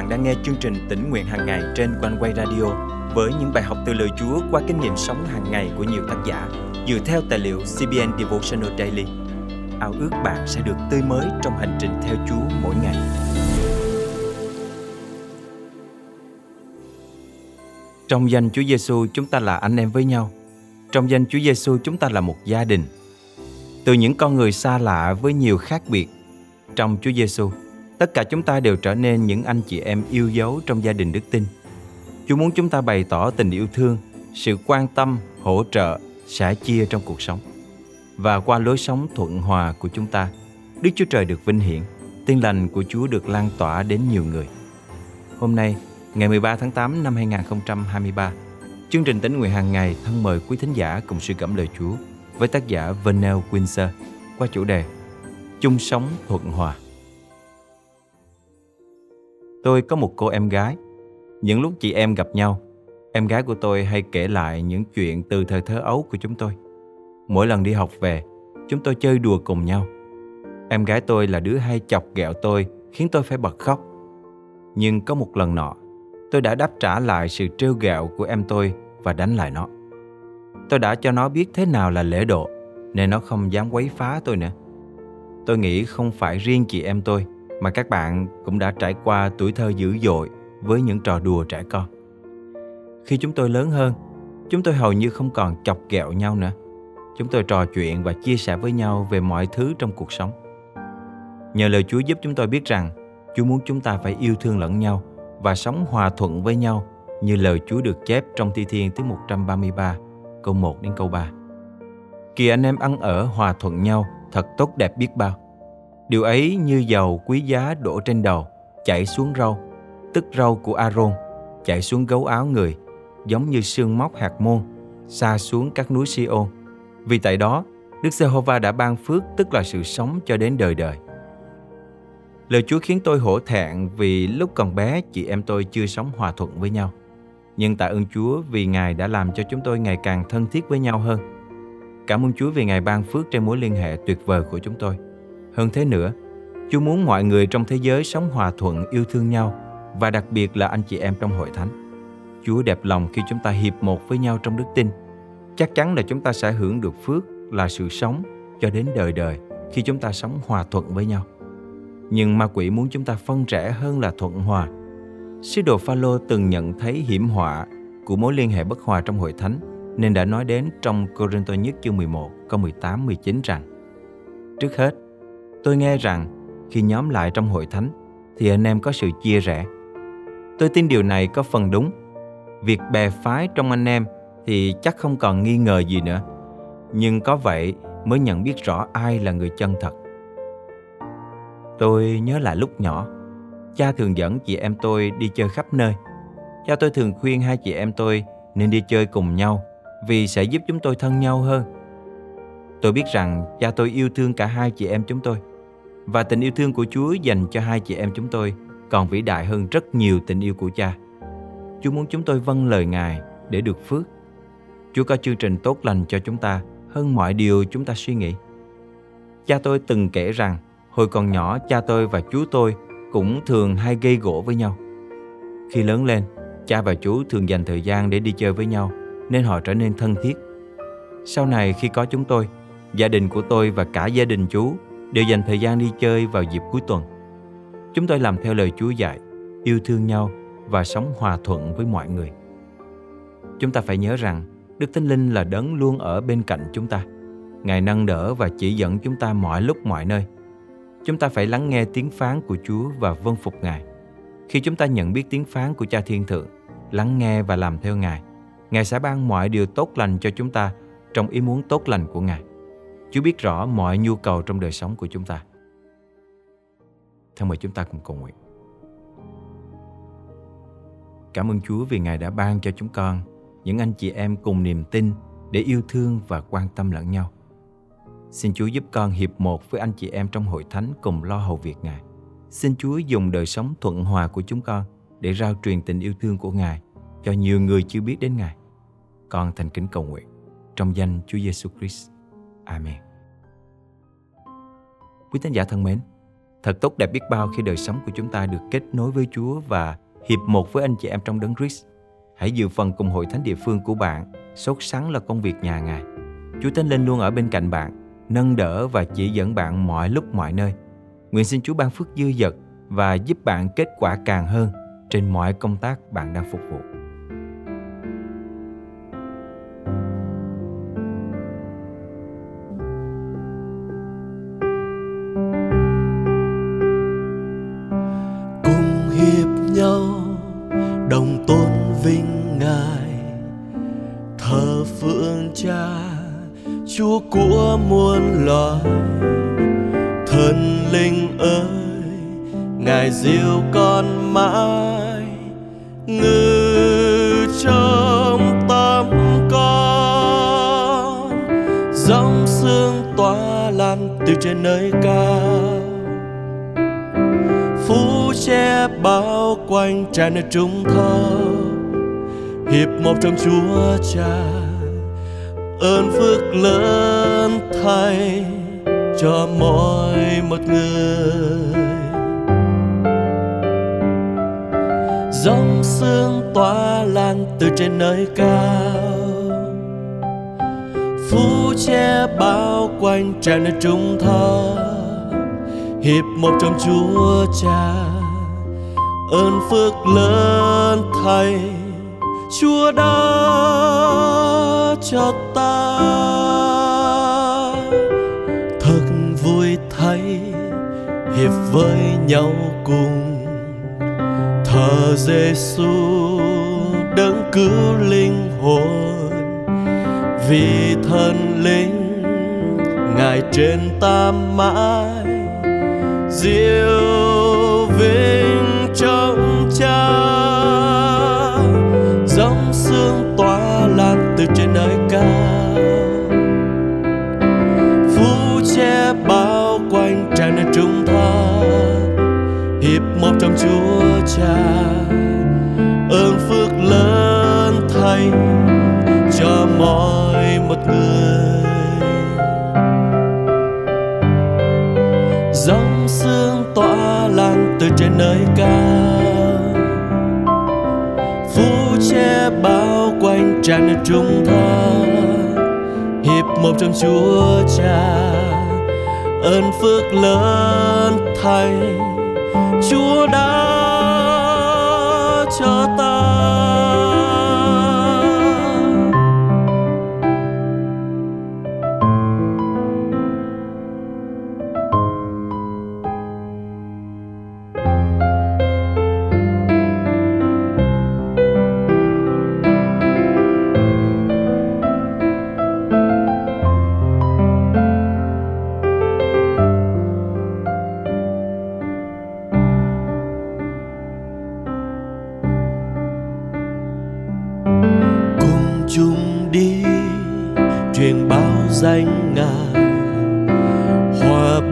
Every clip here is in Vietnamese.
bạn đang nghe chương trình tỉnh nguyện hàng ngày trên quanh quay radio với những bài học từ lời Chúa qua kinh nghiệm sống hàng ngày của nhiều tác giả dựa theo tài liệu CBN Devotional Daily. Ao ước bạn sẽ được tươi mới trong hành trình theo Chúa mỗi ngày. Trong danh Chúa Giêsu chúng ta là anh em với nhau. Trong danh Chúa Giêsu chúng ta là một gia đình. Từ những con người xa lạ với nhiều khác biệt, trong Chúa Giêsu, tất cả chúng ta đều trở nên những anh chị em yêu dấu trong gia đình đức tin. Chúa muốn chúng ta bày tỏ tình yêu thương, sự quan tâm, hỗ trợ, sẻ chia trong cuộc sống. Và qua lối sống thuận hòa của chúng ta, Đức Chúa Trời được vinh hiển, tiên lành của Chúa được lan tỏa đến nhiều người. Hôm nay, ngày 13 tháng 8 năm 2023, chương trình tính nguyện hàng ngày thân mời quý thính giả cùng suy gẫm lời Chúa với tác giả Vernell Windsor qua chủ đề Chung sống thuận hòa. Tôi có một cô em gái. Những lúc chị em gặp nhau, em gái của tôi hay kể lại những chuyện từ thời thơ ấu của chúng tôi. Mỗi lần đi học về, chúng tôi chơi đùa cùng nhau. Em gái tôi là đứa hay chọc ghẹo tôi, khiến tôi phải bật khóc. Nhưng có một lần nọ, tôi đã đáp trả lại sự trêu ghẹo của em tôi và đánh lại nó. Tôi đã cho nó biết thế nào là lễ độ, nên nó không dám quấy phá tôi nữa. Tôi nghĩ không phải riêng chị em tôi, mà các bạn cũng đã trải qua tuổi thơ dữ dội với những trò đùa trẻ con. Khi chúng tôi lớn hơn, chúng tôi hầu như không còn chọc ghẹo nhau nữa. Chúng tôi trò chuyện và chia sẻ với nhau về mọi thứ trong cuộc sống. Nhờ lời Chúa giúp chúng tôi biết rằng Chúa muốn chúng ta phải yêu thương lẫn nhau và sống hòa thuận với nhau như lời Chúa được chép trong Thi Thiên thứ 133, câu 1 đến câu 3. Kỳ anh em ăn ở hòa thuận nhau thật tốt đẹp biết bao. Điều ấy như dầu quý giá đổ trên đầu, chảy xuống râu, tức râu của Aaron, chảy xuống gấu áo người, giống như sương móc hạt môn, xa xuống các núi Siôn. Vì tại đó, Đức Giê-hô-va đã ban phước tức là sự sống cho đến đời đời. Lời Chúa khiến tôi hổ thẹn vì lúc còn bé chị em tôi chưa sống hòa thuận với nhau. Nhưng tạ ơn Chúa vì Ngài đã làm cho chúng tôi ngày càng thân thiết với nhau hơn. Cảm ơn Chúa vì Ngài ban phước trên mối liên hệ tuyệt vời của chúng tôi. Hơn thế nữa, Chúa muốn mọi người trong thế giới sống hòa thuận yêu thương nhau và đặc biệt là anh chị em trong hội thánh. Chúa đẹp lòng khi chúng ta hiệp một với nhau trong đức tin. Chắc chắn là chúng ta sẽ hưởng được phước là sự sống cho đến đời đời khi chúng ta sống hòa thuận với nhau. Nhưng ma quỷ muốn chúng ta phân rẽ hơn là thuận hòa. Sứ đồ Phaolô từng nhận thấy hiểm họa của mối liên hệ bất hòa trong hội thánh nên đã nói đến trong Corinto nhất chương 11 câu 18 19 rằng Trước hết, tôi nghe rằng khi nhóm lại trong hội thánh thì anh em có sự chia rẽ. Tôi tin điều này có phần đúng. Việc bè phái trong anh em thì chắc không còn nghi ngờ gì nữa. Nhưng có vậy mới nhận biết rõ ai là người chân thật. Tôi nhớ lại lúc nhỏ, cha thường dẫn chị em tôi đi chơi khắp nơi. Cha tôi thường khuyên hai chị em tôi nên đi chơi cùng nhau vì sẽ giúp chúng tôi thân nhau hơn. Tôi biết rằng cha tôi yêu thương cả hai chị em chúng tôi và tình yêu thương của Chúa dành cho hai chị em chúng tôi còn vĩ đại hơn rất nhiều tình yêu của cha. Chúa muốn chúng tôi vâng lời Ngài để được phước. Chúa có chương trình tốt lành cho chúng ta hơn mọi điều chúng ta suy nghĩ. Cha tôi từng kể rằng hồi còn nhỏ cha tôi và chú tôi cũng thường hay gây gỗ với nhau. Khi lớn lên, cha và chú thường dành thời gian để đi chơi với nhau nên họ trở nên thân thiết. Sau này khi có chúng tôi, gia đình của tôi và cả gia đình chú đều dành thời gian đi chơi vào dịp cuối tuần. Chúng tôi làm theo lời Chúa dạy, yêu thương nhau và sống hòa thuận với mọi người. Chúng ta phải nhớ rằng Đức Thánh Linh là đấng luôn ở bên cạnh chúng ta. Ngài nâng đỡ và chỉ dẫn chúng ta mọi lúc mọi nơi. Chúng ta phải lắng nghe tiếng phán của Chúa và vâng phục Ngài. Khi chúng ta nhận biết tiếng phán của Cha Thiên Thượng, lắng nghe và làm theo Ngài, Ngài sẽ ban mọi điều tốt lành cho chúng ta trong ý muốn tốt lành của Ngài. Chúa biết rõ mọi nhu cầu trong đời sống của chúng ta. Thân mời chúng ta cùng cầu nguyện. Cảm ơn Chúa vì Ngài đã ban cho chúng con, những anh chị em cùng niềm tin để yêu thương và quan tâm lẫn nhau. Xin Chúa giúp con hiệp một với anh chị em trong hội thánh cùng lo hầu việc Ngài. Xin Chúa dùng đời sống thuận hòa của chúng con để rao truyền tình yêu thương của Ngài cho nhiều người chưa biết đến Ngài. Con thành kính cầu nguyện trong danh Chúa Giêsu Christ. Amen. Quý tín giả thân mến, Thật tốt đẹp biết bao khi đời sống của chúng ta được kết nối với Chúa và hiệp một với anh chị em trong đấng Christ. Hãy dự phần cùng hội thánh địa phương của bạn, sốt sắng là công việc nhà Ngài. Chúa Thánh Linh luôn ở bên cạnh bạn, nâng đỡ và chỉ dẫn bạn mọi lúc mọi nơi. Nguyện xin Chúa ban phước dư dật và giúp bạn kết quả càng hơn trên mọi công tác bạn đang phục vụ. Cha, chúa của muôn loài. Thần linh ơi, ngài diệu con mãi. Ngự trong tâm con, dòng sương tỏa lan từ trên nơi cao. Phú che bao quanh, tràn nơi trung thơ hiệp một trong chúa cha ơn phước lớn thay cho mỗi một người. Dòng sương tỏa lan từ trên nơi cao. Phú che bao quanh tràn nơi trung thơ. Hiệp một trong chúa cha. Ơn phước lớn thay chúa đã cho ta. Thật vui thay, hiệp với nhau cùng. Thờ Giêsu đấng cứu linh hồn. Vì thần linh, ngài trên ta mãi. Diệu quanh nơi trung tháp hiệp một trong chúa cha, ơn phước lớn thay cho mọi một người. Dòng sương tỏa lan từ trên nơi cao. Phú che bao quanh tràn nơi trung tháp hiệp một trong chúa cha ơn phước lớn thay. Chúa đã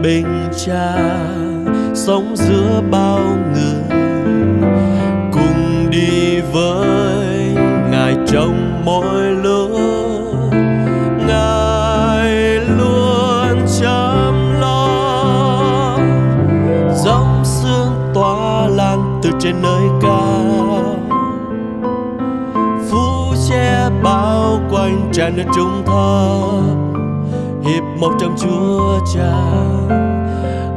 bình cha, sống giữa bao người. Cùng đi với ngài trong mỗi lúc ngài luôn chăm lo. Dòng sương tỏa lan từ trên nơi cao phú che bao quanh, tràn nơi trung thấp hiệp một trong chúa cha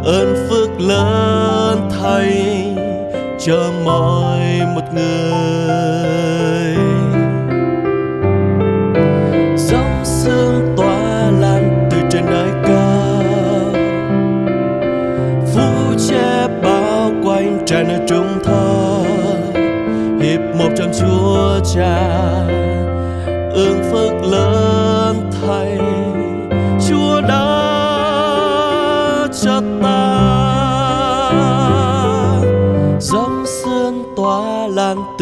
ơn phước lớn thay cho mọi một người. Dòng sương tỏa lan từ trên nơi cao. Phủ che bao quanh tràn nơi trung thơ. hiệp một trong chúa cha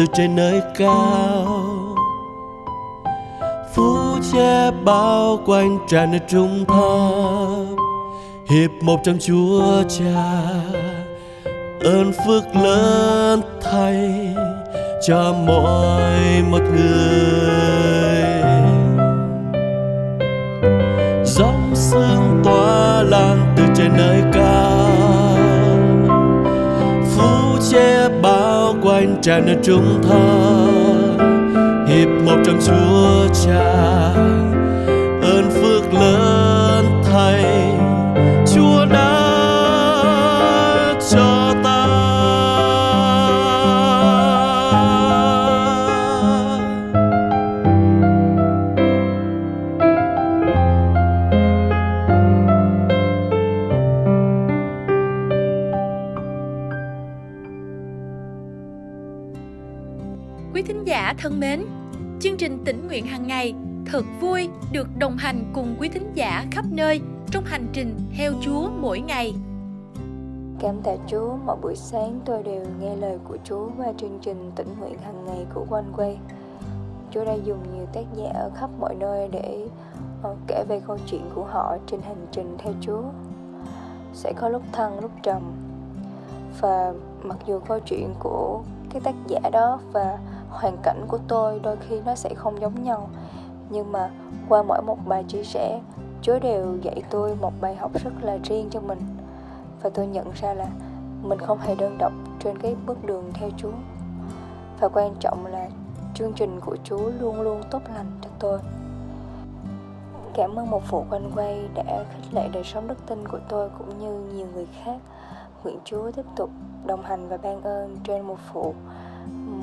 từ trên nơi cao. Phú che bao quanh tràn nơi trung tháp hiệp một trong chúa cha, ơn phước lớn thay cho mỗi một người. Dòng sương tỏa lan từ trên nơi cao anh tràn nơi chúng ta hiệp một trong chúa cha ơn phước lớn. Quý thính giả thân mến, chương trình tỉnh nguyện hàng ngày thật vui được đồng hành cùng quý thính giả khắp nơi trong hành trình theo Chúa mỗi ngày. Cảm tạ Chúa, mỗi buổi sáng tôi đều nghe lời của Chúa qua chương trình tỉnh nguyện hàng ngày của One Way. Chúa đã dùng nhiều tác giả ở khắp mọi nơi để ờ, kể về câu chuyện của họ trên hành trình theo Chúa. Sẽ có lúc thăng, lúc trầm. Và mặc dù câu chuyện của cái tác giả đó và hoàn cảnh của tôi đôi khi nó sẽ không giống nhau, nhưng mà qua mỗi một bài chia sẻ, Chúa đều dạy tôi một bài học rất là riêng cho mình và tôi nhận ra là mình không hề đơn độc trên cái bước đường theo Chúa. Và quan trọng là chương trình của Chúa luôn luôn tốt lành cho tôi. Cảm ơn một vụ quanh quay đã khích lệ đời sống đức tin của tôi cũng như nhiều người khác. Nguyện Chúa tiếp tục đồng hành và ban ơn trên một phụ